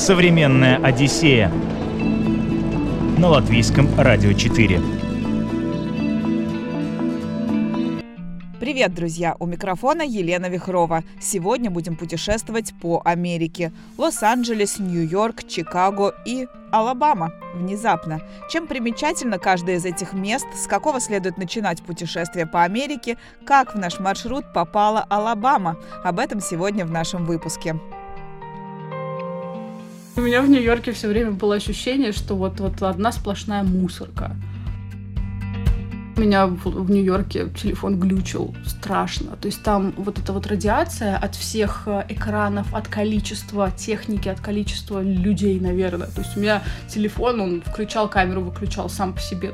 Современная Одиссея на латвийском радио 4. Привет, друзья! У микрофона Елена Вихрова. Сегодня будем путешествовать по Америке. Лос-Анджелес, Нью-Йорк, Чикаго и Алабама. Внезапно. Чем примечательно каждое из этих мест, с какого следует начинать путешествие по Америке, как в наш маршрут попала Алабама. Об этом сегодня в нашем выпуске. У меня в Нью-Йорке все время было ощущение, что вот, вот одна сплошная мусорка. У меня в, в Нью-Йорке телефон глючил страшно. То есть там вот эта вот радиация от всех э, экранов, от количества техники, от количества людей, наверное. То есть у меня телефон, он включал камеру, выключал сам по себе.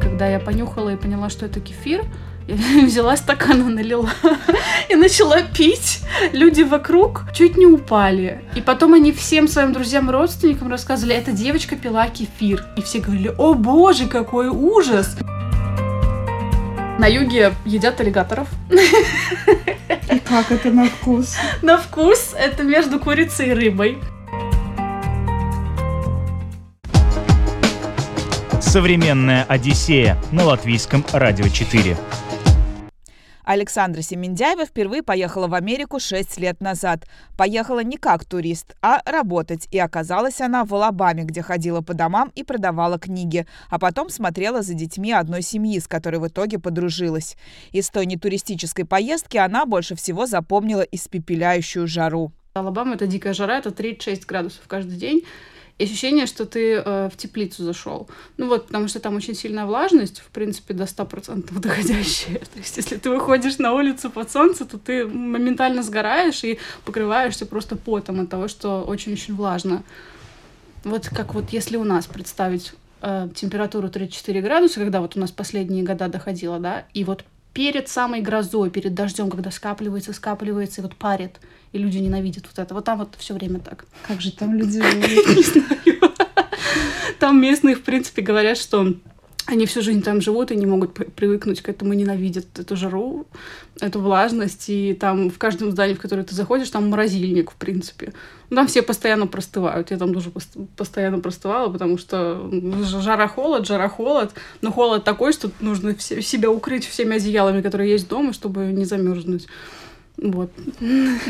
Когда я понюхала и поняла, что это кефир, взяла стакан и налила и начала пить. Люди вокруг чуть не упали. И потом они всем своим друзьям и родственникам рассказывали, эта девочка пила кефир. И все говорили, о боже, какой ужас. На юге едят аллигаторов. И как это на вкус? На вкус это между курицей и рыбой. Современная Одиссея на латвийском радио 4. Александра Семендяева впервые поехала в Америку 6 лет назад. Поехала не как турист, а работать. И оказалась она в Алабаме, где ходила по домам и продавала книги. А потом смотрела за детьми одной семьи, с которой в итоге подружилась. Из той нетуристической поездки она больше всего запомнила испепеляющую жару. Алабама — это дикая жара, это 36 градусов каждый день и ощущение, что ты э, в теплицу зашел. Ну вот, потому что там очень сильная влажность, в принципе, до 100% доходящая. То есть, если ты выходишь на улицу под солнце, то ты моментально сгораешь и покрываешься просто потом от того, что очень-очень влажно. Вот как вот если у нас представить э, температуру 34 градуса, когда вот у нас последние года доходило, да, и вот перед самой грозой, перед дождем, когда скапливается, скапливается и вот парит, и люди ненавидят вот это. Вот там вот все время так. Как же там люди Не знаю. Там местные, в принципе, говорят, что они всю жизнь там живут и не могут привыкнуть к этому, ненавидят эту жару, эту влажность. И там в каждом здании, в которое ты заходишь, там морозильник, в принципе. Там все постоянно простывают. Я там тоже постоянно простывала, потому что жара-холод, жара-холод. Но холод такой, что нужно себя укрыть всеми одеялами, которые есть дома, чтобы не замерзнуть. Вот.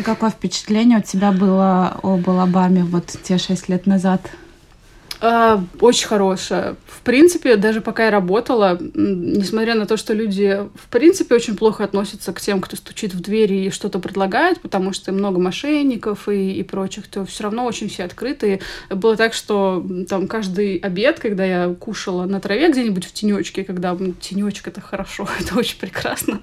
Какое впечатление у тебя было об Алабаме вот те шесть лет назад? А, очень хорошая. В принципе, даже пока я работала, несмотря на то, что люди, в принципе, очень плохо относятся к тем, кто стучит в двери и что-то предлагает, потому что много мошенников и, и прочих, то все равно очень все открытые. Было так, что там каждый обед, когда я кушала на траве где-нибудь в тенечке, когда тенечек это хорошо, это очень прекрасно.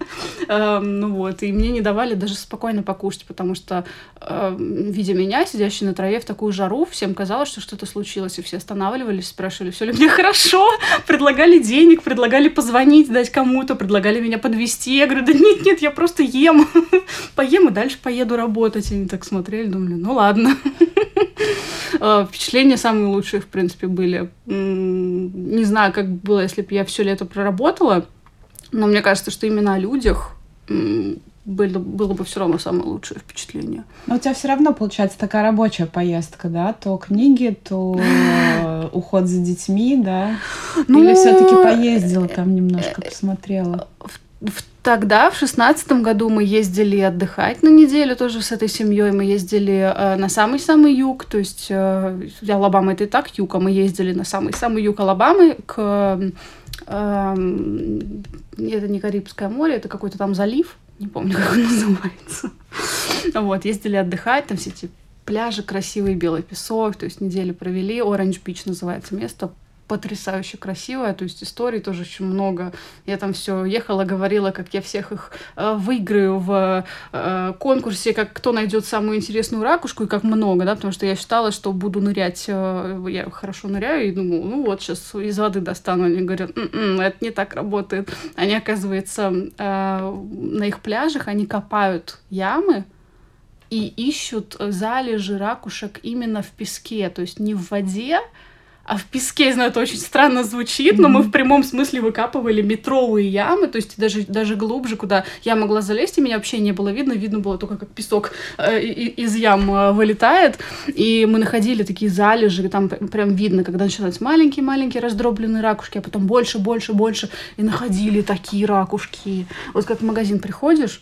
Э, ну вот, и мне не давали даже спокойно покушать, потому что, э, видя меня, сидящей на траве в такую жару, всем казалось, что что-то случилось, и все останавливались, спрашивали, все ли мне хорошо, предлагали денег, предлагали позвонить, дать кому-то, предлагали меня подвести. Я говорю, да нет, нет, я просто ем. Поем и дальше поеду работать. Они так смотрели, думали, ну ладно. А, впечатления самые лучшие, в принципе, были. Не знаю, как было, если бы я все лето проработала, но мне кажется, что именно о людях было, было бы все равно самое лучшее впечатление. Но у тебя все равно получается такая рабочая поездка, да? То книги, то уход за детьми, да? Ну, Или все-таки поездила там немножко, посмотрела? Тогда, в шестнадцатом году, мы ездили отдыхать на неделю тоже с этой семьей. Мы ездили э, на самый-самый юг, то есть э, Алабама это и так юг, а мы ездили на самый-самый юг Алабамы к... Э, это не Карибское море, это какой-то там залив не помню, как он называется. Вот, ездили отдыхать, там все эти пляжи, красивый белый песок, то есть неделю провели. Оранж Бич называется место, потрясающе красивая, то есть историй тоже очень много. Я там все ехала, говорила, как я всех их э, выиграю в э, конкурсе, как кто найдет самую интересную ракушку и как много, да, потому что я считала, что буду нырять, э, я хорошо ныряю и думаю, ну вот сейчас из воды достану. Они говорят, м-м, это не так работает. Они, оказывается, э, на их пляжах они копают ямы, и ищут залежи ракушек именно в песке, то есть не в воде, а в песке, я знаю, это очень странно звучит, но мы в прямом смысле выкапывали метровые ямы, то есть даже, даже глубже, куда я могла залезть, и меня вообще не было видно, видно было только, как песок э, из ям э, вылетает, и мы находили такие залежи, там прям видно, когда начинались маленькие-маленькие раздробленные ракушки, а потом больше, больше, больше, и находили такие ракушки. Вот как в магазин приходишь,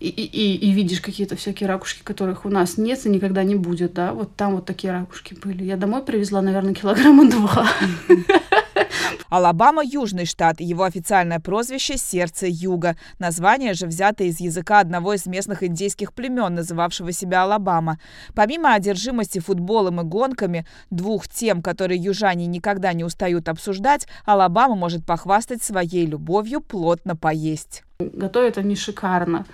и, и, и видишь какие-то всякие ракушки, которых у нас нет и никогда не будет, да, вот там вот такие ракушки были. Я домой привезла, наверное, килограмма два. Алабама – южный штат, его официальное прозвище – «Сердце Юга». Название же взято из языка одного из местных индейских племен, называвшего себя Алабама. Помимо одержимости футболом и гонками, двух тем, которые южане никогда не устают обсуждать, Алабама может похвастать своей любовью плотно поесть. Готовят они шикарно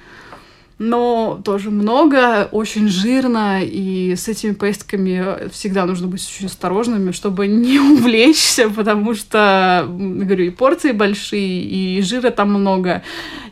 но тоже много, очень жирно, и с этими поездками всегда нужно быть очень осторожными, чтобы не увлечься, потому что, говорю, и порции большие, и жира там много,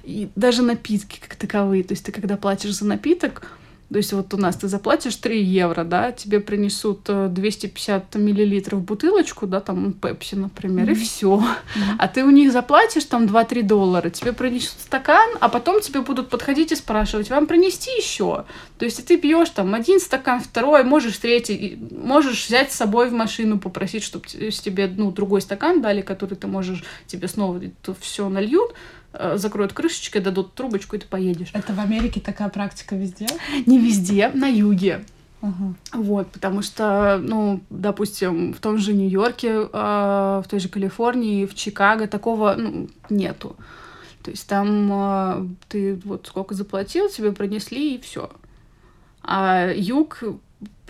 и даже напитки как таковые. То есть ты когда платишь за напиток, то есть вот у нас ты заплатишь 3 евро, да, тебе принесут 250 э, миллилитров бутылочку, да, там пепси, например, mm-hmm. и все. Mm-hmm. А ты у них заплатишь там 2-3 доллара, тебе принесут стакан, а потом тебе будут подходить и спрашивать, вам принести еще? То есть ты пьешь там один стакан, второй, можешь третий, можешь взять с собой в машину, попросить, чтобы тебе, ну, другой стакан дали, который ты можешь, тебе снова все нальют, Э, закроют крышечкой, дадут трубочку, и ты поедешь. Это в Америке такая практика везде? Не везде, на юге. Uh-huh. Вот, потому что, ну, допустим, в том же Нью-Йорке, э, в той же Калифорнии, в Чикаго такого ну, нету. То есть там э, ты вот сколько заплатил, тебе принесли и все. А юг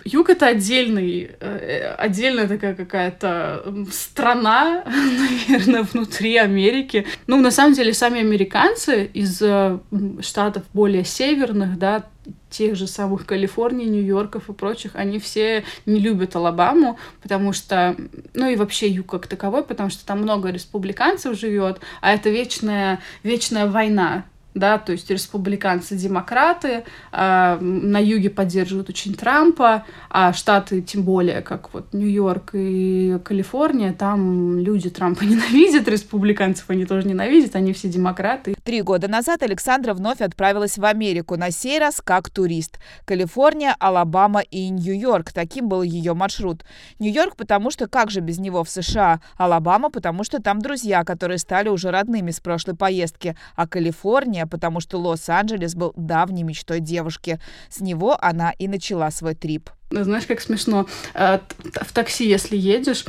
Юг это отдельный, э, отдельная такая какая-то страна, наверное, внутри Америки. Ну, на самом деле, сами американцы из э, штатов более северных, да, тех же самых Калифорнии, Нью-Йорков и прочих, они все не любят Алабаму, потому что, ну и вообще юг как таковой, потому что там много республиканцев живет, а это вечная, вечная война да, то есть республиканцы, демократы, э, на юге поддерживают очень Трампа, а штаты, тем более, как вот Нью-Йорк и Калифорния, там люди Трампа ненавидят, республиканцев они тоже ненавидят, они все демократы. Три года назад Александра вновь отправилась в Америку, на сей раз как турист. Калифорния, Алабама и Нью-Йорк, таким был ее маршрут. Нью-Йорк, потому что как же без него в США, Алабама, потому что там друзья, которые стали уже родными с прошлой поездки, а Калифорния решение, потому что Лос-Анджелес был давней мечтой девушки. С него она и начала свой трип. Знаешь, как смешно. Э, в такси, если едешь,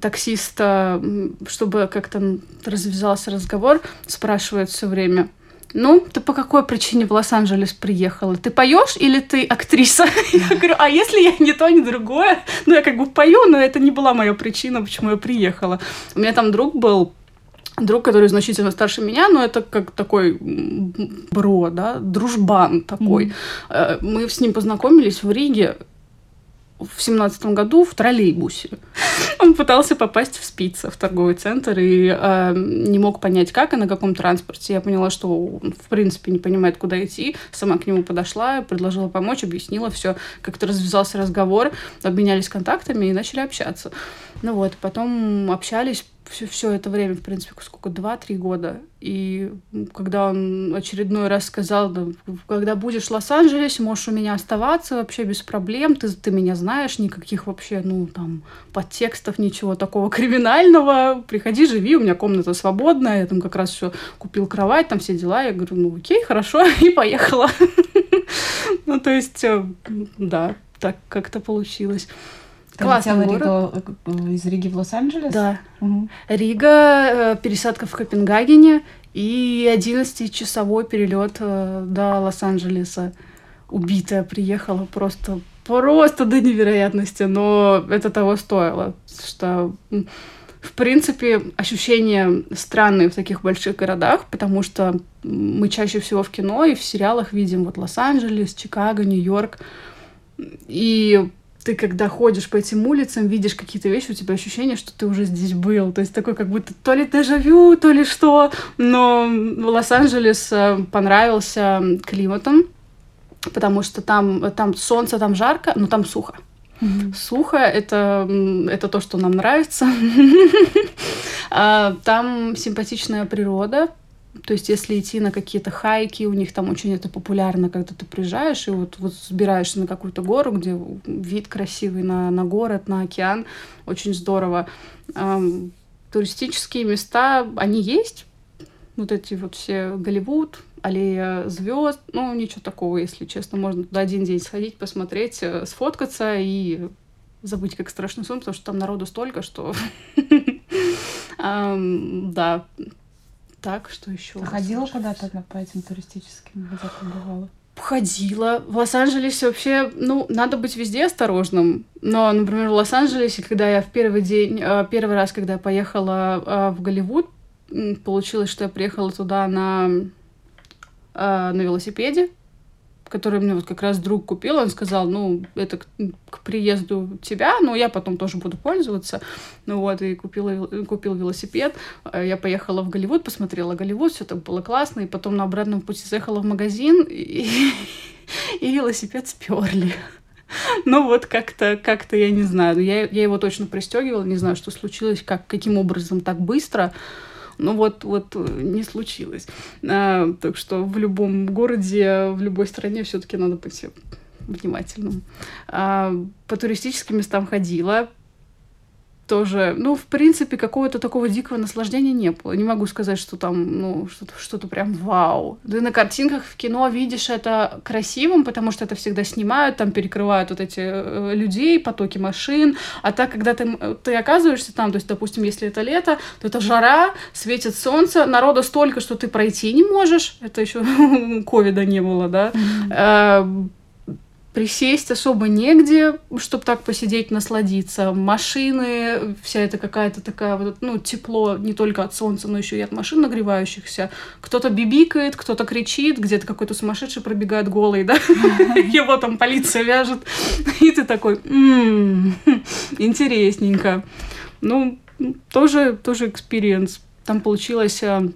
таксист, чтобы как-то развязался разговор, спрашивает все время, ну, ты по какой причине в Лос-Анджелес приехала? Ты поешь или ты актриса? Я говорю, а если я не то, ни другое? Ну, я как бы пою, но это не была моя причина, почему я приехала. У меня там друг был, друг, который значительно старше меня, но это как такой бро, да, дружбан такой. Mm-hmm. Мы с ним познакомились в Риге в семнадцатом году в троллейбусе. Он пытался попасть в Спица, в торговый центр, и э, не мог понять, как и на каком транспорте. Я поняла, что он, в принципе, не понимает, куда идти. Сама к нему подошла, предложила помочь, объяснила все. Как-то развязался разговор, обменялись контактами и начали общаться. Ну вот, потом общались все, все это время, в принципе, сколько, два-три года. И когда он очередной раз сказал, да, когда будешь в Лос-Анджелесе, можешь у меня оставаться вообще без проблем, ты, ты меня знаешь, никаких вообще, ну, там, подтекстов, ничего такого криминального, приходи, живи, у меня комната свободная, я там как раз все купил кровать, там все дела, я говорю, ну, окей, хорошо, и поехала. Ну, то есть, э, да, так как-то получилось. Классный город. Рига, э, из Риги в Лос-Анджелес? Да. Угу. Рига, э, пересадка в Копенгагене и 11-часовой перелет э, до Лос-Анджелеса. Убитая приехала просто просто до невероятности, но это того стоило, что в принципе, ощущения странные в таких больших городах, потому что мы чаще всего в кино и в сериалах видим вот Лос-Анджелес, Чикаго, Нью-Йорк. И ты когда ходишь по этим улицам, видишь какие-то вещи, у тебя ощущение, что ты уже здесь был. То есть такой как будто то ли дежавю, то ли что. Но Лос-Анджелес э, понравился климатом, потому что там, там солнце, там жарко, но там сухо. Mm-hmm. Сухо это, это то, что нам нравится. А, там симпатичная природа, то есть, если идти на какие-то хайки, у них там очень это популярно, когда ты приезжаешь и вот, вот сбираешься на какую-то гору, где вид красивый на, на город, на океан, очень здорово. Эм, туристические места, они есть, вот эти вот все Голливуд, аллея звезд, ну, ничего такого, если честно, можно туда один день сходить, посмотреть, э, сфоткаться и забыть, как страшный сон, потому что там народу столько, что... Да, так, что еще? Ходила куда-то по этим туристическим, где ты бывала? Ходила. В Лос-Анджелесе вообще, ну, надо быть везде осторожным. Но, например, в Лос-Анджелесе, когда я в первый день, э, первый раз, когда я поехала э, в Голливуд, получилось, что я приехала туда на, э, на велосипеде который мне вот как раз друг купил, он сказал, ну, это к, к приезду тебя, но я потом тоже буду пользоваться. Ну вот, и купила, купил велосипед. Э, я поехала в Голливуд, посмотрела Голливуд, все так было классно, и потом на обратном пути заехала в магазин, и, и велосипед сперли. Ну вот как-то, как-то я не знаю. Я, я его точно пристегивала, не знаю, что случилось, как, каким образом так быстро. Ну вот, вот э, не случилось. А, так что в любом городе, в любой стране все-таки надо быть внимательным. А, по туристическим местам ходила, тоже, ну, в принципе, какого-то такого дикого наслаждения не было. Не могу сказать, что там, ну, что-то что прям вау. Ты на картинках в кино видишь это красивым, потому что это всегда снимают, там перекрывают вот эти э, людей, потоки машин. А так, когда ты, ты оказываешься там, то есть, допустим, если это лето, то это жара, светит солнце, народа столько, что ты пройти не можешь. Это еще ковида не было, да. Mm-hmm присесть особо негде, чтобы так посидеть, насладиться. Машины, вся эта какая-то такая вот, ну, тепло не только от солнца, но еще и от машин нагревающихся. Кто-то бибикает, кто-то кричит, где-то какой-то сумасшедший пробегает голый, да, его там полиция вяжет, и ты такой, интересненько. Ну, тоже, тоже experience. Там получилось э,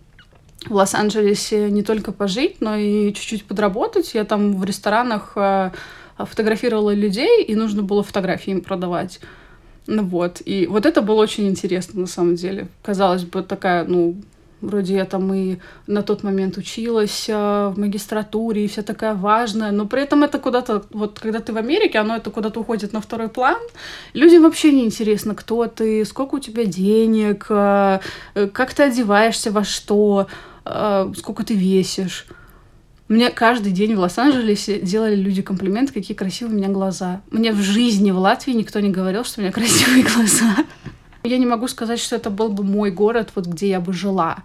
в Лос-Анджелесе не только пожить, но и чуть-чуть подработать. Я там в ресторанах э, фотографировала людей, и нужно было фотографии им продавать. Ну вот, и вот это было очень интересно на самом деле. Казалось бы, такая, ну, вроде я там и на тот момент училась а, в магистратуре, и вся такая важная, но при этом это куда-то, вот когда ты в Америке, оно это куда-то уходит на второй план. Людям вообще не интересно, кто ты, сколько у тебя денег, э, как ты одеваешься во что, сколько ты весишь. Мне каждый день в Лос-Анджелесе делали люди комплименты, какие красивые у меня глаза. Мне в жизни в Латвии никто не говорил, что у меня красивые глаза. Я не могу сказать, что это был бы мой город, вот где я бы жила.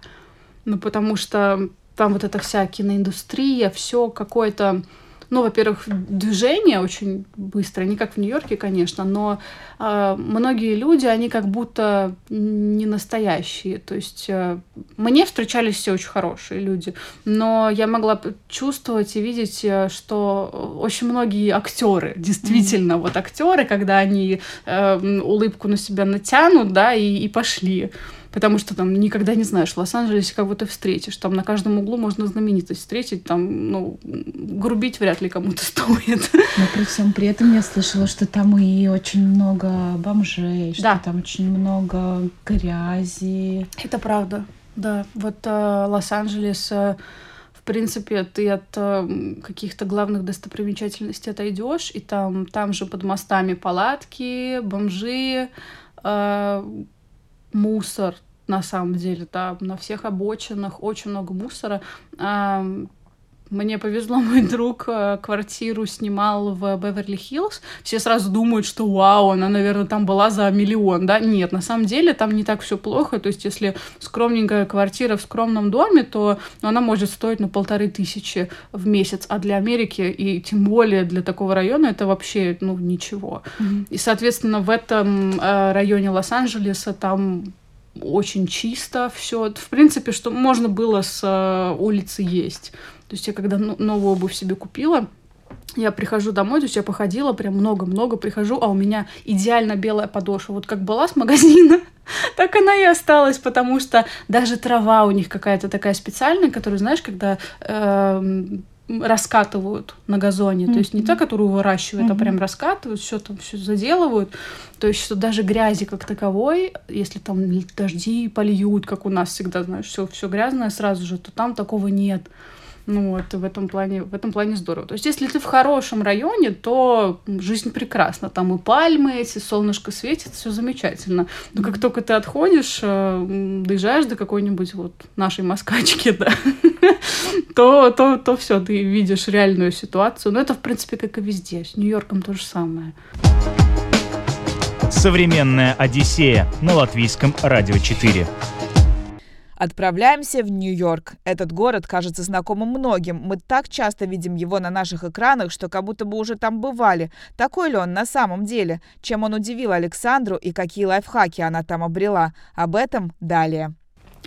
Ну, потому что там вот эта вся киноиндустрия, все какое-то ну, во-первых, движение очень быстро, не как в Нью-Йорке, конечно, но э, многие люди, они как будто не настоящие. То есть э, мне встречались все очень хорошие люди, но я могла чувствовать и видеть, э, что очень многие актеры, действительно, mm-hmm. вот актеры, когда они э, улыбку на себя натянут, да, и, и пошли потому что там никогда не знаешь, в Лос-Анджелесе кого ты встретишь, там на каждом углу можно знаменитость встретить, там, ну, грубить вряд ли кому-то стоит. Но при всем при этом я слышала, что там и очень много бомжей, что да. там очень много грязи. Это правда, да. Вот э, Лос-Анджелес... Э, в принципе, ты от э, каких-то главных достопримечательностей отойдешь, и там, там же под мостами палатки, бомжи, э, мусор, на самом деле, да, на всех обочинах очень много мусора. Мне повезло, мой друг э, квартиру снимал в Беверли-Хиллз. Все сразу думают, что вау, она, наверное, там была за миллион, да? Нет, на самом деле там не так все плохо. То есть, если скромненькая квартира в скромном доме, то она может стоить, ну, полторы тысячи в месяц. А для Америки, и тем более для такого района, это вообще, ну, ничего. Mm-hmm. И, соответственно, в этом э, районе Лос-Анджелеса там очень чисто все. В принципе, что можно было с э, улицы есть. То есть я когда новую обувь себе купила, я прихожу домой, то есть я походила прям много-много, прихожу, а у меня идеально белая подошва. Вот как была с магазина, так она и осталась, потому что даже трава у них какая-то такая специальная, которую, знаешь, когда э, раскатывают на газоне. Mm-hmm. То есть не та, которую выращивают, mm-hmm. а прям раскатывают, все там все заделывают. То есть что даже грязи как таковой, если там дожди польют, как у нас всегда, знаешь, все, все грязное сразу же, то там такого нет. Ну вот, в этом плане, в этом плане здорово. То есть, если ты в хорошем районе, то жизнь прекрасна. Там и пальмы эти, солнышко светит, все замечательно. Но как только ты отходишь, э, доезжаешь до какой-нибудь вот нашей москачки, да, то, то, то все, ты видишь реальную ситуацию. Но это, в принципе, как и везде. С Нью-Йорком то же самое. Современная Одиссея на латвийском радио 4. Отправляемся в Нью-Йорк. Этот город кажется знакомым многим. Мы так часто видим его на наших экранах, что как будто бы уже там бывали. Такой ли он на самом деле? Чем он удивил Александру и какие лайфхаки она там обрела? Об этом далее.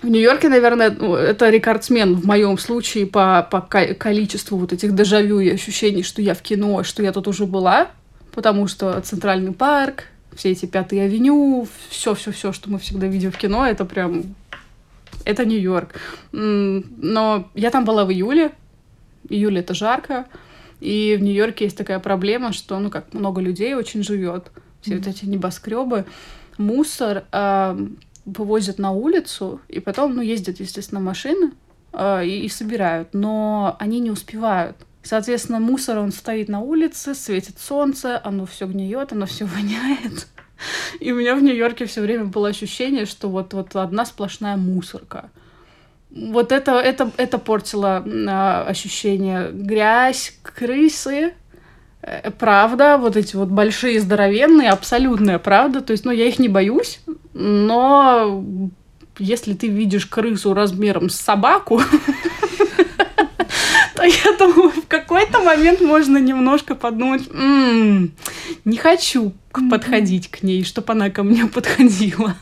В Нью-Йорке, наверное, ну, это рекордсмен в моем случае по, по количеству вот этих дежавю и ощущений, что я в кино, что я тут уже была, потому что Центральный парк, все эти Пятые авеню, все-все-все, что мы всегда видим в кино, это прям это Нью-Йорк. Но я там была в июле. Июль это жарко. И в Нью-Йорке есть такая проблема, что, ну, как много людей очень живет. Все mm-hmm. вот эти небоскребы. Мусор э, вывозят на улицу, и потом, ну, ездят, естественно, машины э, и, и собирают. Но они не успевают. Соответственно, мусор, он стоит на улице, светит солнце, оно все гниет, оно все воняет. И у меня в Нью-Йорке все время было ощущение, что вот, вот одна сплошная мусорка. Вот это, это, это портило э, ощущение. Грязь, крысы, э, правда, вот эти вот большие, здоровенные, абсолютная правда. То есть, ну, я их не боюсь, но если ты видишь крысу размером с собаку, то я думаю, в какой-то момент можно немножко подумать, не хочу подходить к ней, чтобы она ко мне подходила.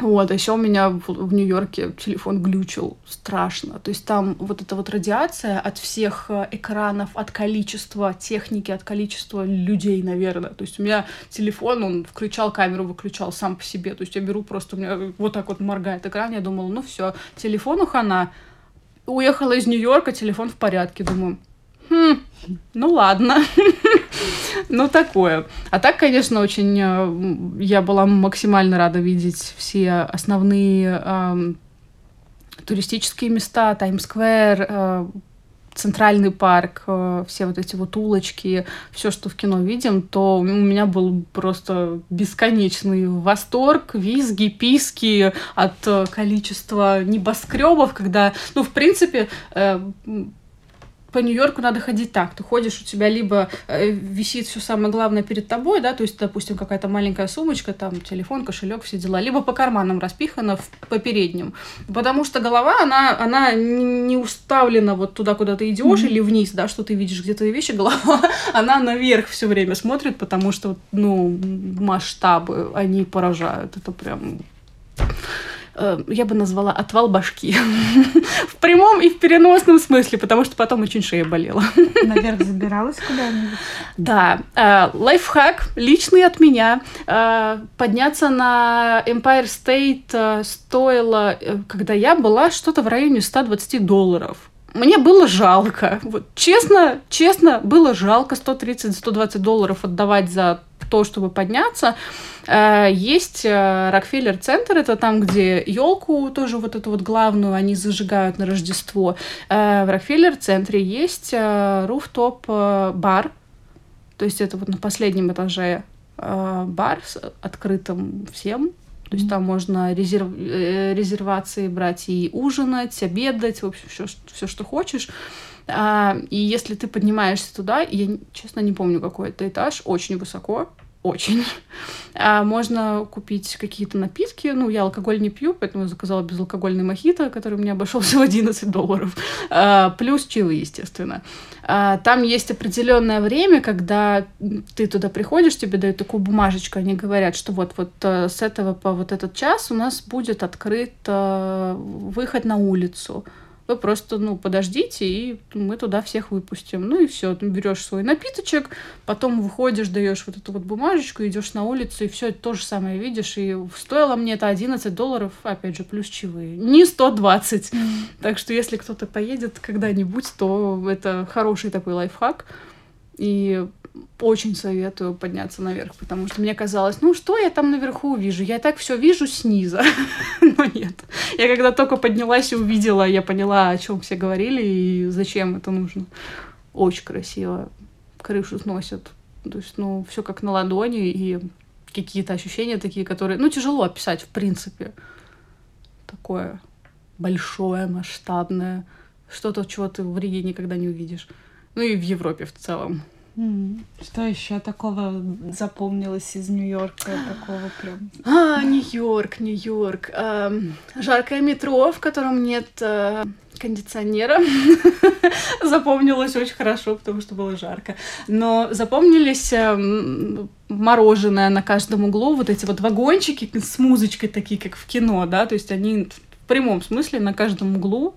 Вот, а еще у меня в, в Нью-Йорке телефон глючил страшно. То есть там вот эта вот радиация от всех э, экранов, от количества техники, от количества людей, наверное. То есть у меня телефон, он включал камеру, выключал сам по себе. То есть я беру просто, у меня вот так вот моргает экран, я думала, ну все, телефону хана. Уехала из Нью-Йорка, телефон в порядке. Думаю, хм, ну ладно. ну, такое. А так, конечно, очень э, я была максимально рада видеть все основные туристические места, Таймс-сквер, Центральный парк, э, все вот эти вот улочки, все, что в кино видим, то у меня был просто бесконечный восторг, визги, писки от э, количества небоскребов, когда, ну, в принципе, э, по Нью-Йорку надо ходить так. Ты ходишь, у тебя либо э, висит все самое главное перед тобой, да, то есть, допустим, какая-то маленькая сумочка, там, телефон, кошелек, все дела, либо по карманам распихана в, по передним. Потому что голова, она, она не уставлена вот туда, куда ты идешь, mm-hmm. или вниз, да, что ты видишь, где твои вещи, голова, она наверх все время смотрит, потому что, ну, масштабы, они поражают. Это прям я бы назвала отвал башки. в прямом и в переносном смысле, потому что потом очень шея болела. Наверх забиралась куда-нибудь? Да. Э, лайфхак личный от меня. Э, подняться на Empire State стоило, когда я была, что-то в районе 120 долларов мне было жалко. Вот, честно, честно, было жалко 130-120 долларов отдавать за то, чтобы подняться. Э, есть Рокфеллер-центр, это там, где елку тоже вот эту вот главную они зажигают на Рождество. Э, в Рокфеллер-центре есть руфтоп-бар, э, то есть это вот на последнем этаже бар с открытым всем, то есть там можно резерв... резервации брать и ужинать, обедать, в общем, все, все что хочешь. А, и если ты поднимаешься туда, я, честно, не помню, какой это этаж, очень высоко, очень. А можно купить какие-то напитки. Ну, я алкоголь не пью, поэтому я заказала безалкогольный мохито, который мне обошелся в 11 долларов. А, плюс чилы, естественно. А, там есть определенное время, когда ты туда приходишь, тебе дают такую бумажечку, они говорят, что вот, вот э, с этого по вот этот час у нас будет открыт э, выход на улицу вы просто, ну, подождите, и мы туда всех выпустим. Ну и все, ты берешь свой напиточек, потом выходишь, даешь вот эту вот бумажечку, идешь на улицу, и все то же самое видишь. И стоило мне это 11 долларов, опять же, плюс чаевые. Не 120. Mm. Так что если кто-то поедет когда-нибудь, то это хороший такой лайфхак. И очень советую подняться наверх, потому что мне казалось, ну что я там наверху увижу? Я так все вижу снизу. Но нет. Я когда только поднялась и увидела, я поняла, о чем все говорили и зачем это нужно. Очень красиво. Крышу сносят. То есть, ну, все как на ладони и какие-то ощущения такие, которые, ну, тяжело описать, в принципе. Такое большое, масштабное. Что-то, чего ты в Риге никогда не увидишь. Ну и в Европе в целом. Что еще такого запомнилось из Нью-Йорка? Такого прям. А, Нью-Йорк, Нью-Йорк. Э, жаркое метро, в котором нет э, кондиционера. Запомнилось очень хорошо, потому что было жарко. Но запомнились э, мороженое на каждом углу, вот эти вот вагончики с музычкой такие, как в кино, да, то есть они в прямом смысле на каждом углу.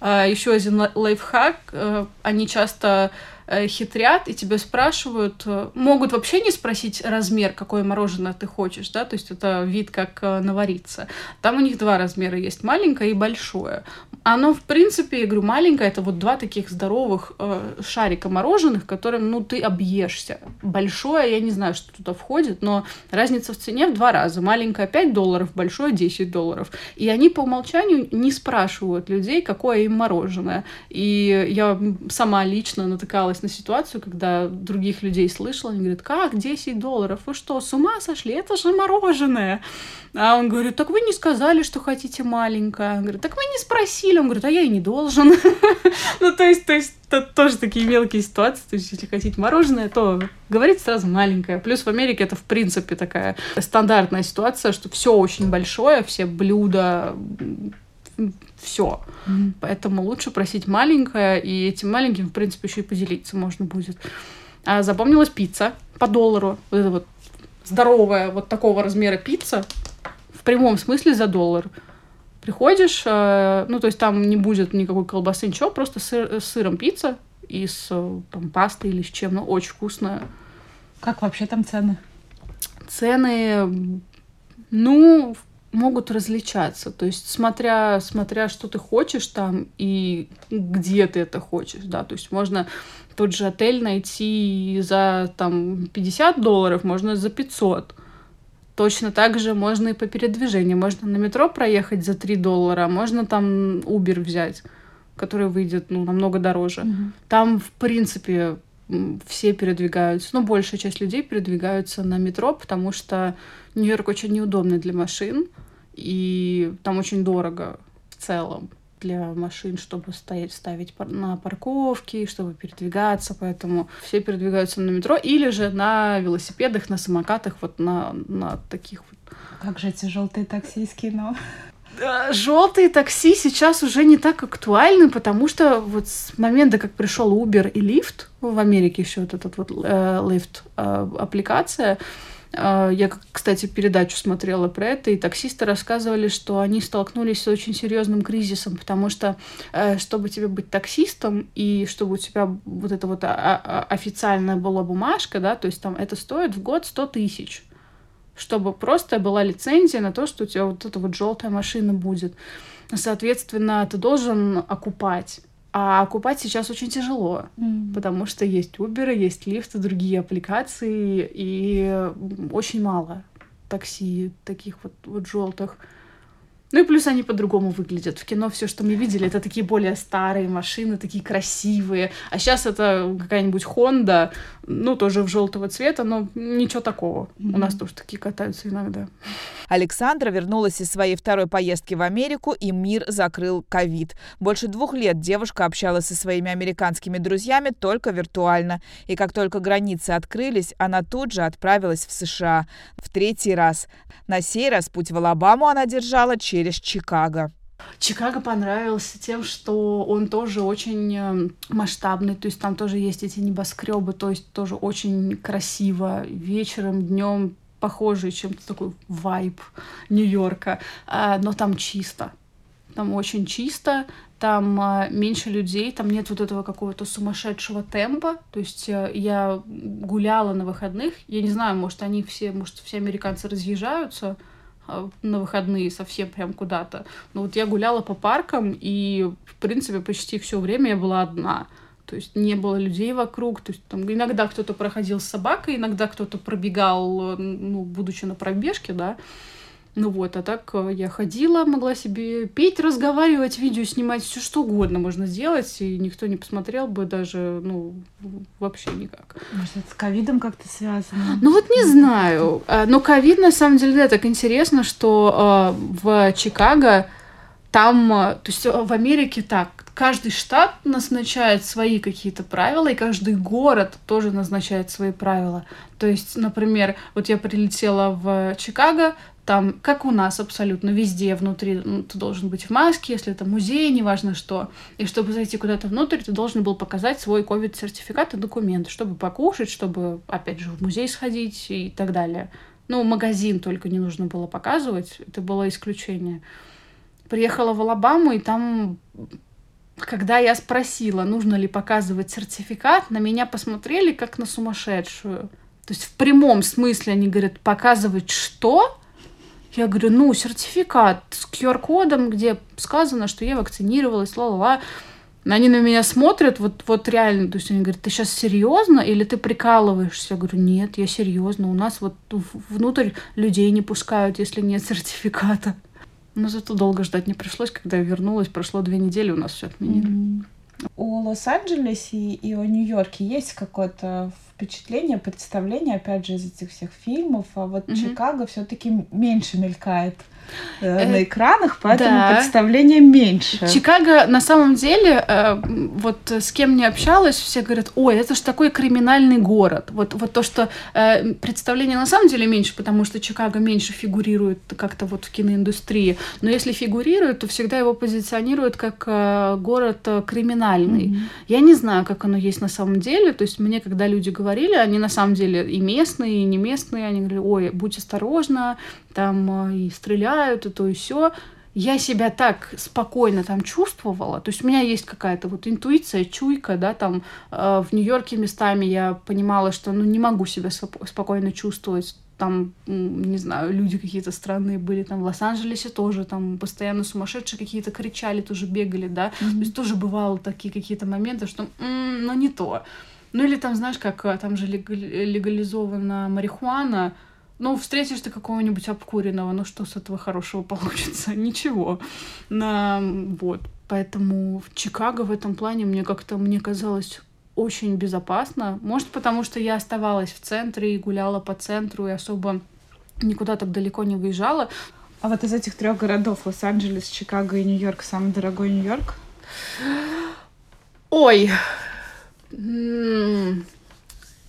А, еще один лайфхак. Э, они часто хитрят и тебя спрашивают, э, могут вообще не спросить размер, какое мороженое ты хочешь, да, то есть это вид как э, навариться. Там у них два размера есть, маленькое и большое. Оно, в принципе, я говорю, маленькое, это вот два таких здоровых э, шарика мороженых, которым, ну, ты объешься. Большое, я не знаю, что туда входит, но разница в цене в два раза. Маленькое 5 долларов, большое 10 долларов. И они по умолчанию не спрашивают людей, какое им мороженое. И я сама лично натыкалась на ситуацию, когда других людей слышала, они говорят, как 10 долларов? Вы что, с ума сошли? Это же мороженое. А он говорит, так вы не сказали, что хотите маленькое. Он говорит, так вы не спросили. Он говорит, а я и не должен. Ну, то есть, то есть, это тоже такие мелкие ситуации. То есть, если хотите мороженое, то говорите сразу маленькое. Плюс в Америке это, в принципе, такая стандартная ситуация, что все очень большое, все блюда, все. Mm-hmm. Поэтому лучше просить маленькое, и этим маленьким, в принципе, еще и поделиться можно будет. А запомнилась пицца по доллару. Вот это вот здоровая вот такого размера пицца прямом смысле за доллар. Приходишь, э, ну, то есть там не будет никакой колбасы, ничего, просто сыр, с сыром пицца и с э, там, пастой или с чем, ну, очень вкусная. Как вообще там цены? Цены, ну, могут различаться. То есть, смотря, смотря что ты хочешь там и где ты это хочешь, да. То есть, можно тот же отель найти за там 50 долларов, можно за 500. Точно так же можно и по передвижению. Можно на метро проехать за 3 доллара, можно там Uber взять, который выйдет ну, намного дороже. Угу. Там, в принципе, все передвигаются, ну, большая часть людей передвигаются на метро, потому что Нью-Йорк очень неудобный для машин, и там очень дорого в целом для машин, чтобы стоять, ставить на парковке, чтобы передвигаться, поэтому все передвигаются на метро или же на велосипедах, на самокатах, вот на, на таких вот. Как же эти желтые такси из кино? Желтые такси сейчас уже не так актуальны, потому что вот с момента, как пришел Uber и Lyft, в Америке еще вот этот вот э, Lyft э, аппликация, я, кстати, передачу смотрела про это, и таксисты рассказывали, что они столкнулись с очень серьезным кризисом, потому что, э, чтобы тебе быть таксистом, и чтобы у тебя вот эта вот а, а, официальная была бумажка, да, то есть там это стоит в год 100 тысяч, чтобы просто была лицензия на то, что у тебя вот эта вот желтая машина будет. Соответственно, ты должен окупать а окупать сейчас очень тяжело, mm. потому что есть Uber, есть лифты, другие аппликации, и очень мало такси таких вот, вот желтых. Ну и плюс они по-другому выглядят. В кино все, что мы видели, это такие более старые машины, такие красивые. А сейчас это какая-нибудь Honda, ну, тоже в желтого цвета, но ничего такого. Mm-hmm. У нас тоже такие катаются иногда. Александра вернулась из своей второй поездки в Америку, и мир закрыл ковид. Больше двух лет девушка общалась со своими американскими друзьями только виртуально. И как только границы открылись, она тут же отправилась в США. В третий раз. На сей раз путь в Алабаму она держала через Чикаго. Чикаго понравился тем, что он тоже очень э, масштабный, то есть там тоже есть эти небоскребы, то есть тоже очень красиво вечером, днем похожий чем-то такой вайб Нью-Йорка, а, но там чисто там очень чисто, там а, меньше людей, там нет вот этого какого-то сумасшедшего темпа. То есть а, я гуляла на выходных, я не знаю, может, они все, может, все американцы разъезжаются на выходные совсем прям куда-то. Но вот я гуляла по паркам, и, в принципе, почти все время я была одна. То есть не было людей вокруг. То есть там иногда кто-то проходил с собакой, иногда кто-то пробегал, ну, будучи на пробежке, да. Ну вот, а так э, я ходила, могла себе петь, разговаривать, видео снимать, все что угодно можно сделать, и никто не посмотрел бы даже, ну, вообще никак. Может, это с ковидом как-то связано? Ну вот не знаю. А, но ковид, на самом деле, да, так интересно, что э, в Чикаго там, э, то есть в Америке так, каждый штат назначает свои какие-то правила, и каждый город тоже назначает свои правила. То есть, например, вот я прилетела в Чикаго, там, как у нас абсолютно везде внутри, ну, ты должен быть в маске, если это музей, неважно что. И чтобы зайти куда-то внутрь, ты должен был показать свой ковид-сертификат и документ, чтобы покушать, чтобы, опять же, в музей сходить и так далее. Ну, магазин только не нужно было показывать, это было исключение. Приехала в Алабаму, и там, когда я спросила, нужно ли показывать сертификат, на меня посмотрели как на сумасшедшую. То есть в прямом смысле они говорят, показывать что? Я говорю, ну, сертификат с QR-кодом, где сказано, что я вакцинировалась, ла-ла-ла. Они на меня смотрят, вот, вот реально, то есть они говорят, ты сейчас серьезно или ты прикалываешься? Я говорю, нет, я серьезно, у нас вот внутрь людей не пускают, если нет сертификата. Но зато долго ждать не пришлось, когда я вернулась, прошло две недели, у нас все отменили. Mm-hmm. У Лос-Анджелесе и о Нью-Йорке есть какое-то впечатление, представление, опять же, из этих всех фильмов, а вот mm-hmm. Чикаго все-таки меньше мелькает. Э, на экранах, поэтому да. представление меньше. Чикаго на самом деле, э, вот с кем не общалась, все говорят, ой, это же такой криминальный город. Вот, вот то, что э, представление на самом деле меньше, потому что Чикаго меньше фигурирует как-то вот в киноиндустрии. Но если фигурирует, то всегда его позиционируют как город криминальный. Mm-hmm. Я не знаю, как оно есть на самом деле. То есть мне, когда люди говорили, они на самом деле и местные, и не местные, они говорили, ой, будь осторожна, там и стреляют и то, и все. Я себя так спокойно там чувствовала. То есть у меня есть какая-то вот интуиция, чуйка, да, там э, в Нью-Йорке местами я понимала, что ну не могу себя спокойно чувствовать там, не знаю, люди какие-то странные были, там в Лос-Анджелесе тоже, там постоянно сумасшедшие какие-то кричали, тоже бегали, да, mm-hmm. то есть тоже бывало такие какие-то моменты, что, м-м, ну не то. Ну или там, знаешь, как э, там же легализована марихуана, ну, встретишь ты какого-нибудь обкуренного, ну что с этого хорошего получится? Ничего. На, вот. Поэтому в Чикаго в этом плане мне как-то, мне казалось, очень безопасно. Может, потому что я оставалась в центре и гуляла по центру и особо никуда так далеко не выезжала. А вот из этих трех городов Лос-Анджелес, Чикаго и Нью-Йорк самый дорогой Нью-Йорк? Ой,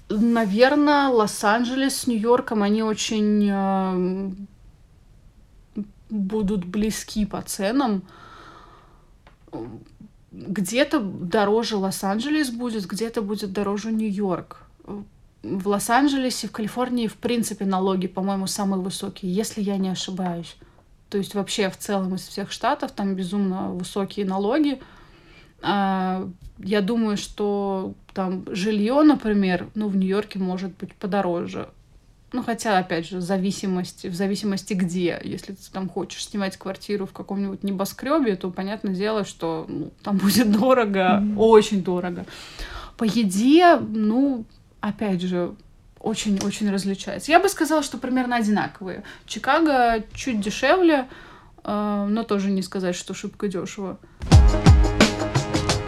Наверное, Лос-Анджелес с Нью-Йорком, они очень э, будут близки по ценам. Где-то дороже Лос-Анджелес будет, где-то будет дороже Нью-Йорк. В Лос-Анджелесе, в Калифорнии, в принципе, налоги, по-моему, самые высокие, если я не ошибаюсь. То есть вообще в целом из всех штатов там безумно высокие налоги. Я думаю, что там жилье, например, ну, в Нью-Йорке может быть подороже. Ну, хотя, опять же, в зависимости, в зависимости где. Если ты там хочешь снимать квартиру в каком-нибудь небоскребе, то понятное дело, что ну, там будет дорого, mm-hmm. очень дорого. По еде, ну, опять же, очень-очень различается. Я бы сказала, что примерно одинаковые. Чикаго чуть дешевле, э, но тоже не сказать, что шибко дешево.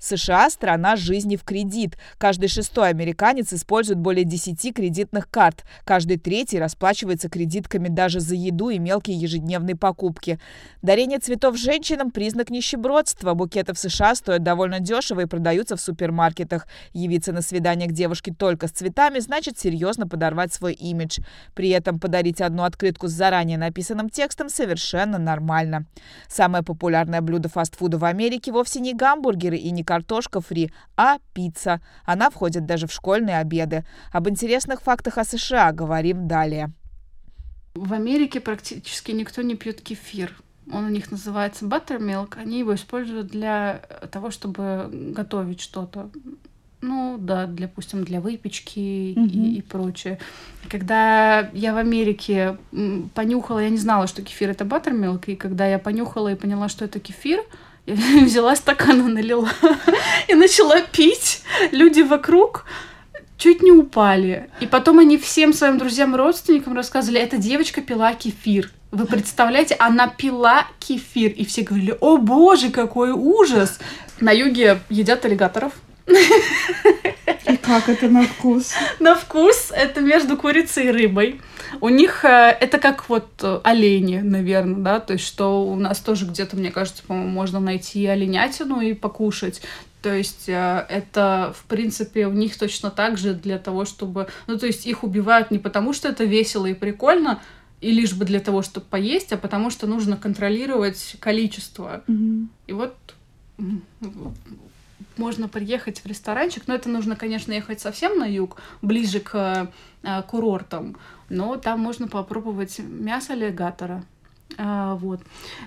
США – страна жизни в кредит. Каждый шестой американец использует более 10 кредитных карт. Каждый третий расплачивается кредитками даже за еду и мелкие ежедневные покупки. Дарение цветов женщинам – признак нищебродства. Букеты в США стоят довольно дешево и продаются в супермаркетах. Явиться на свидание к девушке только с цветами значит серьезно подорвать свой имидж. При этом подарить одну открытку с заранее написанным текстом совершенно нормально. Самое популярное блюдо фастфуда в Америке вовсе не гамбургеры и не картошка фри, а пицца. Она входит даже в школьные обеды. Об интересных фактах о США говорим далее. В Америке практически никто не пьет кефир. Он у них называется buttermilk. Они его используют для того, чтобы готовить что-то. Ну да, для, допустим, для выпечки mm-hmm. и, и прочее. Когда я в Америке понюхала, я не знала, что кефир это баттермилк, и когда я понюхала и поняла, что это кефир, взяла стакан и налила и начала пить. Люди вокруг чуть не упали. И потом они всем своим друзьям и родственникам рассказывали, эта девочка пила кефир. Вы представляете, она пила кефир. И все говорили, о боже, какой ужас. На юге едят аллигаторов. И как это на вкус? На вкус это между курицей и рыбой. У них э, это как вот э, олени, наверное, да, то есть что у нас тоже где-то, мне кажется, по-моему, можно найти оленятину и покушать. То есть э, это, в принципе, у них точно так же для того, чтобы... Ну, то есть их убивают не потому, что это весело и прикольно, и лишь бы для того, чтобы поесть, а потому что нужно контролировать количество. Mm-hmm. И вот можно приехать в ресторанчик, но это нужно, конечно, ехать совсем на юг, ближе к э, курортам, но там можно попробовать мясо аллигатора. А, вот.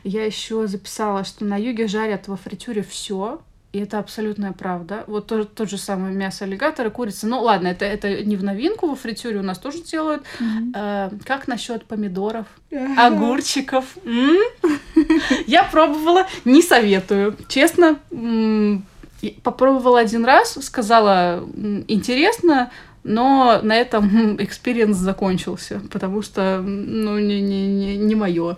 Я еще записала, что на юге жарят во фритюре все, и это абсолютная правда. Вот тот, тот же самый мясо аллигатора, курица. Ну ладно, это, это не в новинку во фритюре, у нас тоже делают. Mm-hmm. А, как насчет помидоров, огурчиков? Я пробовала, не советую. Честно, попробовала один раз, сказала интересно, но на этом experience закончился, потому что, ну, не, не, не, не мое.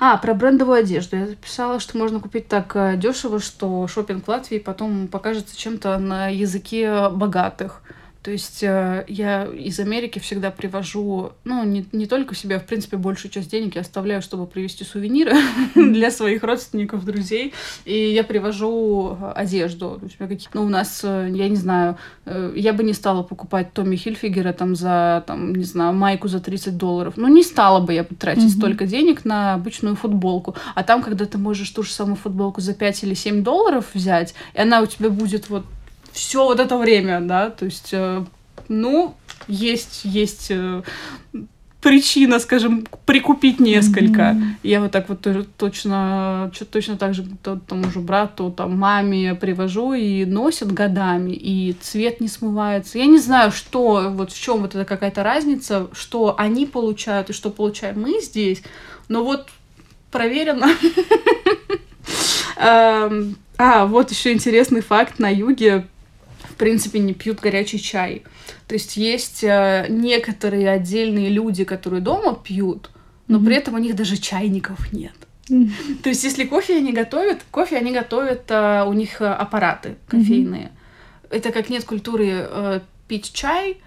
А, про брендовую одежду. Я записала, что можно купить так э, дешево, что шопинг в Латвии потом покажется чем-то на языке богатых. То есть э, я из Америки всегда привожу, ну, не, не только себе, а в принципе, большую часть денег я оставляю, чтобы привезти сувениры для своих родственников, друзей. И я привожу э, одежду. Ну, у нас, э, я не знаю, я бы не стала покупать Томми Хильфигера там за, там, не знаю, майку за 30 долларов. Ну, не стала бы я тратить mm-hmm. столько денег на обычную футболку. А там, когда ты можешь ту же самую футболку за 5 или 7 долларов взять, и она у тебя будет вот все вот это время, да, то есть, э, ну, есть, есть э, причина, скажем, прикупить несколько. Mm-hmm. Я вот так вот тоже точно, точно так же тому же брату, там, маме привожу и носят годами, и цвет не смывается. Я не знаю, что, вот в чем вот это какая-то разница, что они получают и что получаем мы здесь, но вот проверено. Эм, а, вот еще интересный факт на юге принципе, не пьют горячий чай. То есть есть э, некоторые отдельные люди, которые дома пьют, но mm-hmm. при этом у них даже чайников нет. Mm-hmm. То есть если кофе они готовят, кофе они готовят, э, у них э, аппараты кофейные. Mm-hmm. Это как нет культуры э, пить чай.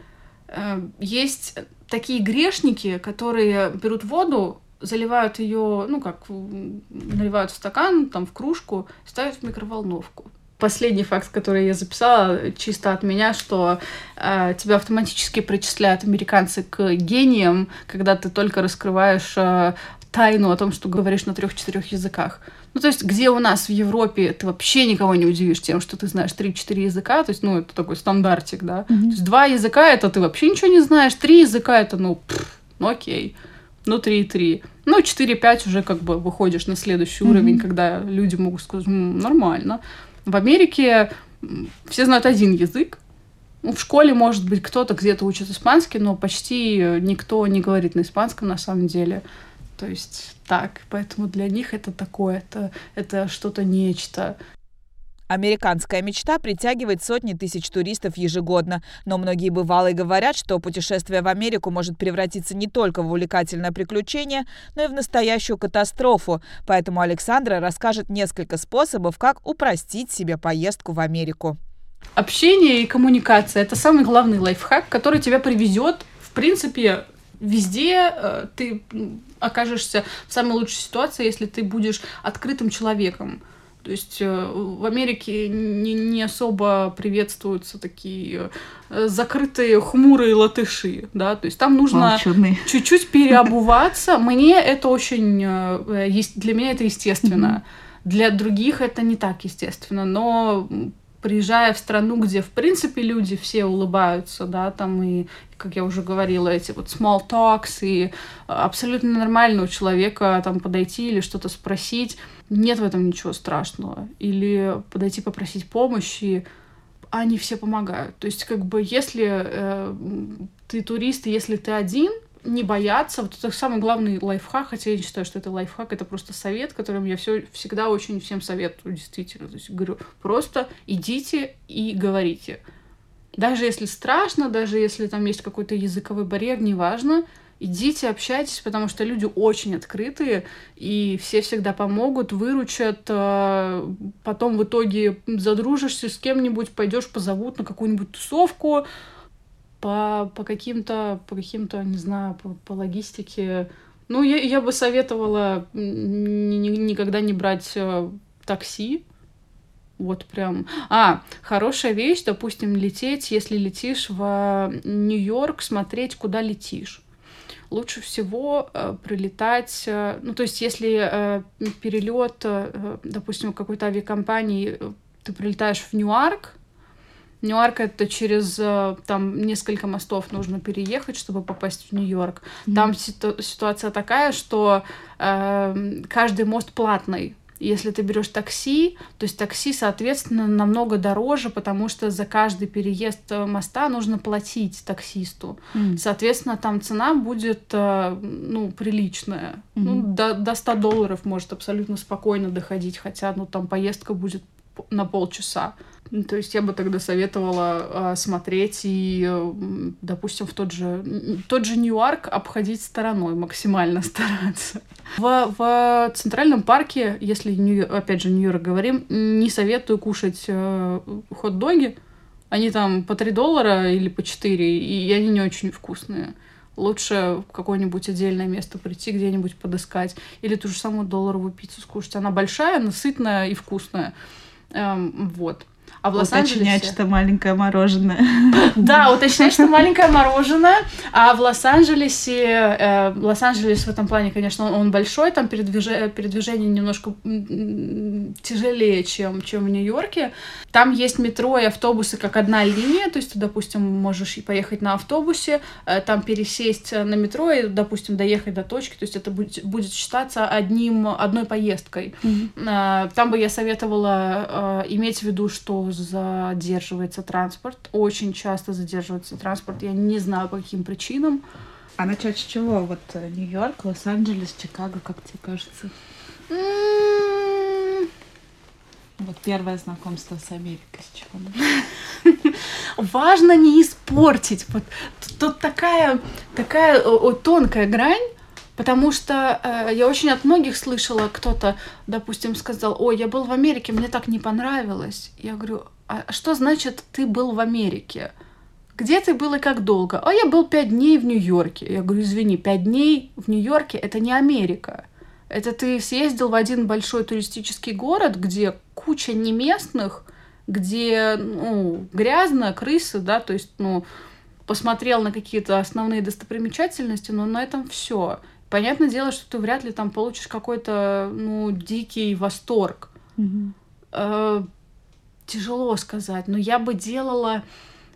Э, есть такие грешники, которые берут воду, заливают ее, ну как, наливают в стакан, там в кружку, ставят в микроволновку последний факт, который я записала, чисто от меня, что э, тебя автоматически причисляют американцы к гениям, когда ты только раскрываешь э, тайну о том, что говоришь на трех-четырех языках. Ну, то есть, где у нас в Европе ты вообще никого не удивишь тем, что ты знаешь 3-4 языка, то есть, ну, это такой стандартик, да. Mm-hmm. То есть, два языка это ты вообще ничего не знаешь, три языка это, ну, пфф, ну, окей. Ну, 3-3. Ну, 4-5 уже как бы выходишь на следующий mm-hmm. уровень, когда люди могут сказать, нормально. В Америке все знают один язык. Ну, в школе, может быть, кто-то где-то учит испанский, но почти никто не говорит на испанском на самом деле. То есть так, поэтому для них это такое, это, это что-то нечто. Американская мечта притягивает сотни тысяч туристов ежегодно, но многие бывалые говорят, что путешествие в Америку может превратиться не только в увлекательное приключение, но и в настоящую катастрофу. Поэтому Александра расскажет несколько способов, как упростить себе поездку в Америку. Общение и коммуникация – это самый главный лайфхак, который тебя приведет, в принципе, везде э, ты окажешься в самой лучшей ситуации, если ты будешь открытым человеком. То есть э, в Америке не, не особо приветствуются такие э, закрытые хмурые латыши, да, то есть там нужно чуть-чуть переобуваться. Мне это очень, э, для меня это естественно. Для других это не так естественно, но приезжая в страну, где, в принципе, люди все улыбаются, да, там и, как я уже говорила, эти вот small talks, и абсолютно нормально у человека там подойти или что-то спросить, нет в этом ничего страшного. Или подойти попросить помощи, они все помогают. То есть, как бы, если э, ты турист, и если ты один, не бояться. Вот это самый главный лайфхак, хотя я не считаю, что это лайфхак, это просто совет, которым я все, всегда очень всем советую, действительно. То есть говорю, просто идите и говорите. Даже если страшно, даже если там есть какой-то языковой барьер, неважно, идите, общайтесь, потому что люди очень открытые, и все всегда помогут, выручат, а, потом в итоге задружишься с кем-нибудь, пойдешь позовут на какую-нибудь тусовку, по, по каким-то, по каким-то, не знаю, по, по логистике. Ну, я, я бы советовала ни, ни, никогда не брать э, такси. Вот прям. А, хорошая вещь, допустим, лететь, если летишь в Нью-Йорк, смотреть, куда летишь. Лучше всего э, прилетать, э, ну, то есть, если э, перелет, э, допустим, какой-то авиакомпании, э, ты прилетаешь в Ньюарк, Ньюарк это через э, там несколько мостов нужно переехать, чтобы попасть в Нью-Йорк. Mm-hmm. Там ситу- ситуация такая, что э, каждый мост платный. Если ты берешь такси, то есть такси, соответственно, намного дороже, потому что за каждый переезд э, моста нужно платить таксисту. Mm. Соответственно, там цена будет, э, ну, приличная. Mm-hmm. Ну, до, до 100 долларов может абсолютно спокойно доходить, хотя, ну, там поездка будет на полчаса. То есть я бы тогда советовала э, смотреть и, допустим, в тот же, тот же Ньюарк обходить стороной, максимально стараться. В, в Центральном парке, если, Нью, опять же, Нью-Йорк говорим, не советую кушать э, хот-доги. Они там по 3 доллара или по 4, и они не очень вкусные. Лучше в какое-нибудь отдельное место прийти, где-нибудь подыскать. Или ту же самую долларовую пиццу скушать. Она большая, насытная и вкусная. Эм, вот. А в Лос-Анджелесе... Уточнять, что маленькое мороженое. Да, уточнять, что маленькое мороженое. А в Лос-Анджелесе... Э, Лос-Анджелес в этом плане, конечно, он, большой, там передвиж... передвижение немножко тяжелее, чем, чем в Нью-Йорке. Там есть метро и автобусы как одна линия, то есть ты, допустим, можешь и поехать на автобусе, э, там пересесть на метро и, допустим, доехать до точки, то есть это будет, будет считаться одним, одной поездкой. Mm-hmm. Там бы я советовала э, иметь в виду, что задерживается транспорт, очень часто задерживается транспорт, я не знаю по каким причинам. А начать с чего? Вот э, Нью-Йорк, Лос-Анджелес, Чикаго, как тебе кажется? Вот первое знакомство с Америкой с чего? Важно не испортить. Вот тут такая, такая тонкая грань, Потому что э, я очень от многих слышала, кто-то, допустим, сказал, ой, я был в Америке, мне так не понравилось. Я говорю, а что значит ты был в Америке? Где ты был и как долго? А я был пять дней в Нью-Йорке. Я говорю, извини, пять дней в Нью-Йорке это не Америка. Это ты съездил в один большой туристический город, где куча неместных, где ну, грязно, крысы, да, то есть, ну, посмотрел на какие-то основные достопримечательности, но на этом все. Понятное дело, что ты вряд ли там получишь какой-то, ну, дикий восторг. Mm-hmm. Э, тяжело сказать, но я бы делала,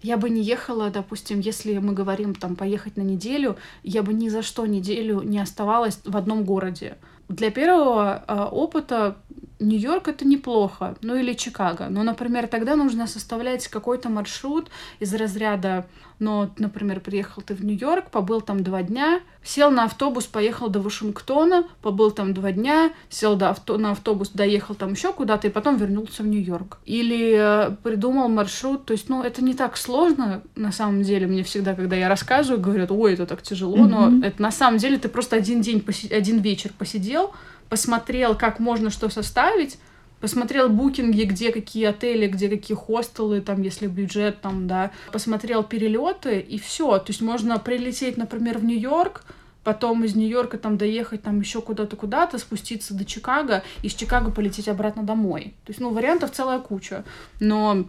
я бы не ехала, допустим, если мы говорим там поехать на неделю, я бы ни за что неделю не оставалась в одном городе. Для первого э, опыта Нью-Йорк это неплохо, ну или Чикаго. Но, например, тогда нужно составлять какой-то маршрут из разряда но, например, приехал ты в Нью-Йорк, побыл там два дня, сел на автобус, поехал до Вашингтона, побыл там два дня, сел до авто, на автобус, доехал там еще куда-то и потом вернулся в Нью-Йорк. Или э, придумал маршрут, то есть, ну, это не так сложно, на самом деле, мне всегда, когда я рассказываю, говорят, ой, это так тяжело, mm-hmm. но это на самом деле ты просто один день, поси- один вечер посидел, посмотрел, как можно что составить, посмотрел букинги, где какие отели, где какие хостелы, там, если бюджет, там, да, посмотрел перелеты, и все. То есть можно прилететь, например, в Нью-Йорк, потом из Нью-Йорка там доехать там еще куда-то, куда-то, спуститься до Чикаго, и из Чикаго полететь обратно домой. То есть, ну, вариантов целая куча. Но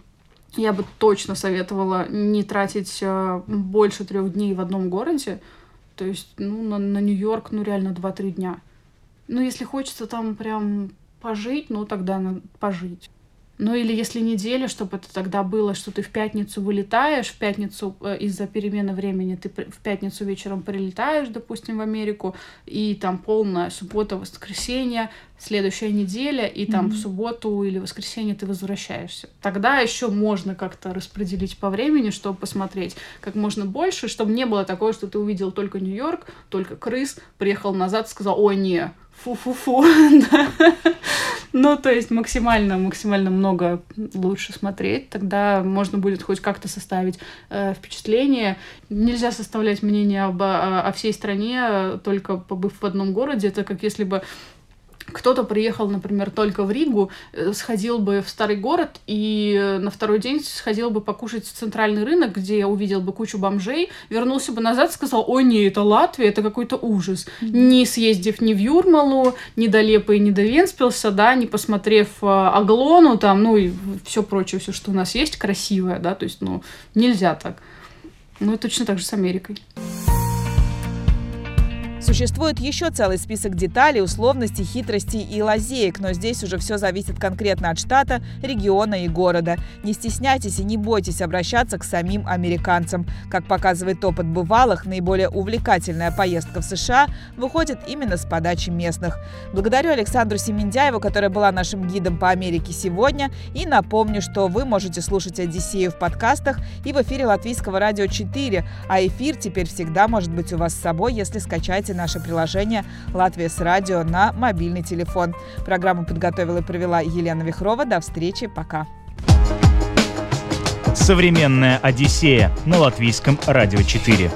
я бы точно советовала не тратить э, больше трех дней в одном городе. То есть, ну, на, на Нью-Йорк, ну, реально 2-3 дня. Ну, если хочется там прям пожить, ну тогда надо пожить. Ну или если неделя, чтобы это тогда было, что ты в пятницу вылетаешь, в пятницу э, из-за перемены времени ты в пятницу вечером прилетаешь, допустим, в Америку, и там полная суббота, воскресенье, следующая неделя, и там mm-hmm. в субботу или воскресенье ты возвращаешься. Тогда еще можно как-то распределить по времени, чтобы посмотреть как можно больше, чтобы не было такого, что ты увидел только Нью-Йорк, только крыс, приехал назад, сказал, ой, не, фу-фу-фу. Ну, то есть максимально, максимально много лучше смотреть, тогда можно будет хоть как-то составить э, впечатление. Нельзя составлять мнение об, о, о всей стране, только побыв в одном городе. Это как если бы кто-то приехал, например, только в Ригу, э, сходил бы в старый город и на второй день сходил бы покушать в центральный рынок, где увидел бы кучу бомжей, вернулся бы назад сказал, ой, не, это Латвия, это какой-то ужас. Mm-hmm. Не съездив ни в Юрмалу, ни до Лепы, ни до Венспилса, да, не посмотрев э, Аглону, там, ну и все прочее, все, что у нас есть, красивое, да, то есть, ну, нельзя так. Ну и точно так же с Америкой. Существует еще целый список деталей, условностей, хитростей и лазеек, но здесь уже все зависит конкретно от штата, региона и города. Не стесняйтесь и не бойтесь обращаться к самим американцам. Как показывает опыт бывалых, наиболее увлекательная поездка в США выходит именно с подачи местных. Благодарю Александру Семендяеву, которая была нашим гидом по Америке сегодня. И напомню, что вы можете слушать «Одиссею» в подкастах и в эфире Латвийского радио 4, а эфир теперь всегда может быть у вас с собой, если скачаете наше приложение «Латвия с радио» на мобильный телефон. Программу подготовила и провела Елена Вихрова. До встречи. Пока. Современная Одиссея на Латвийском радио 4.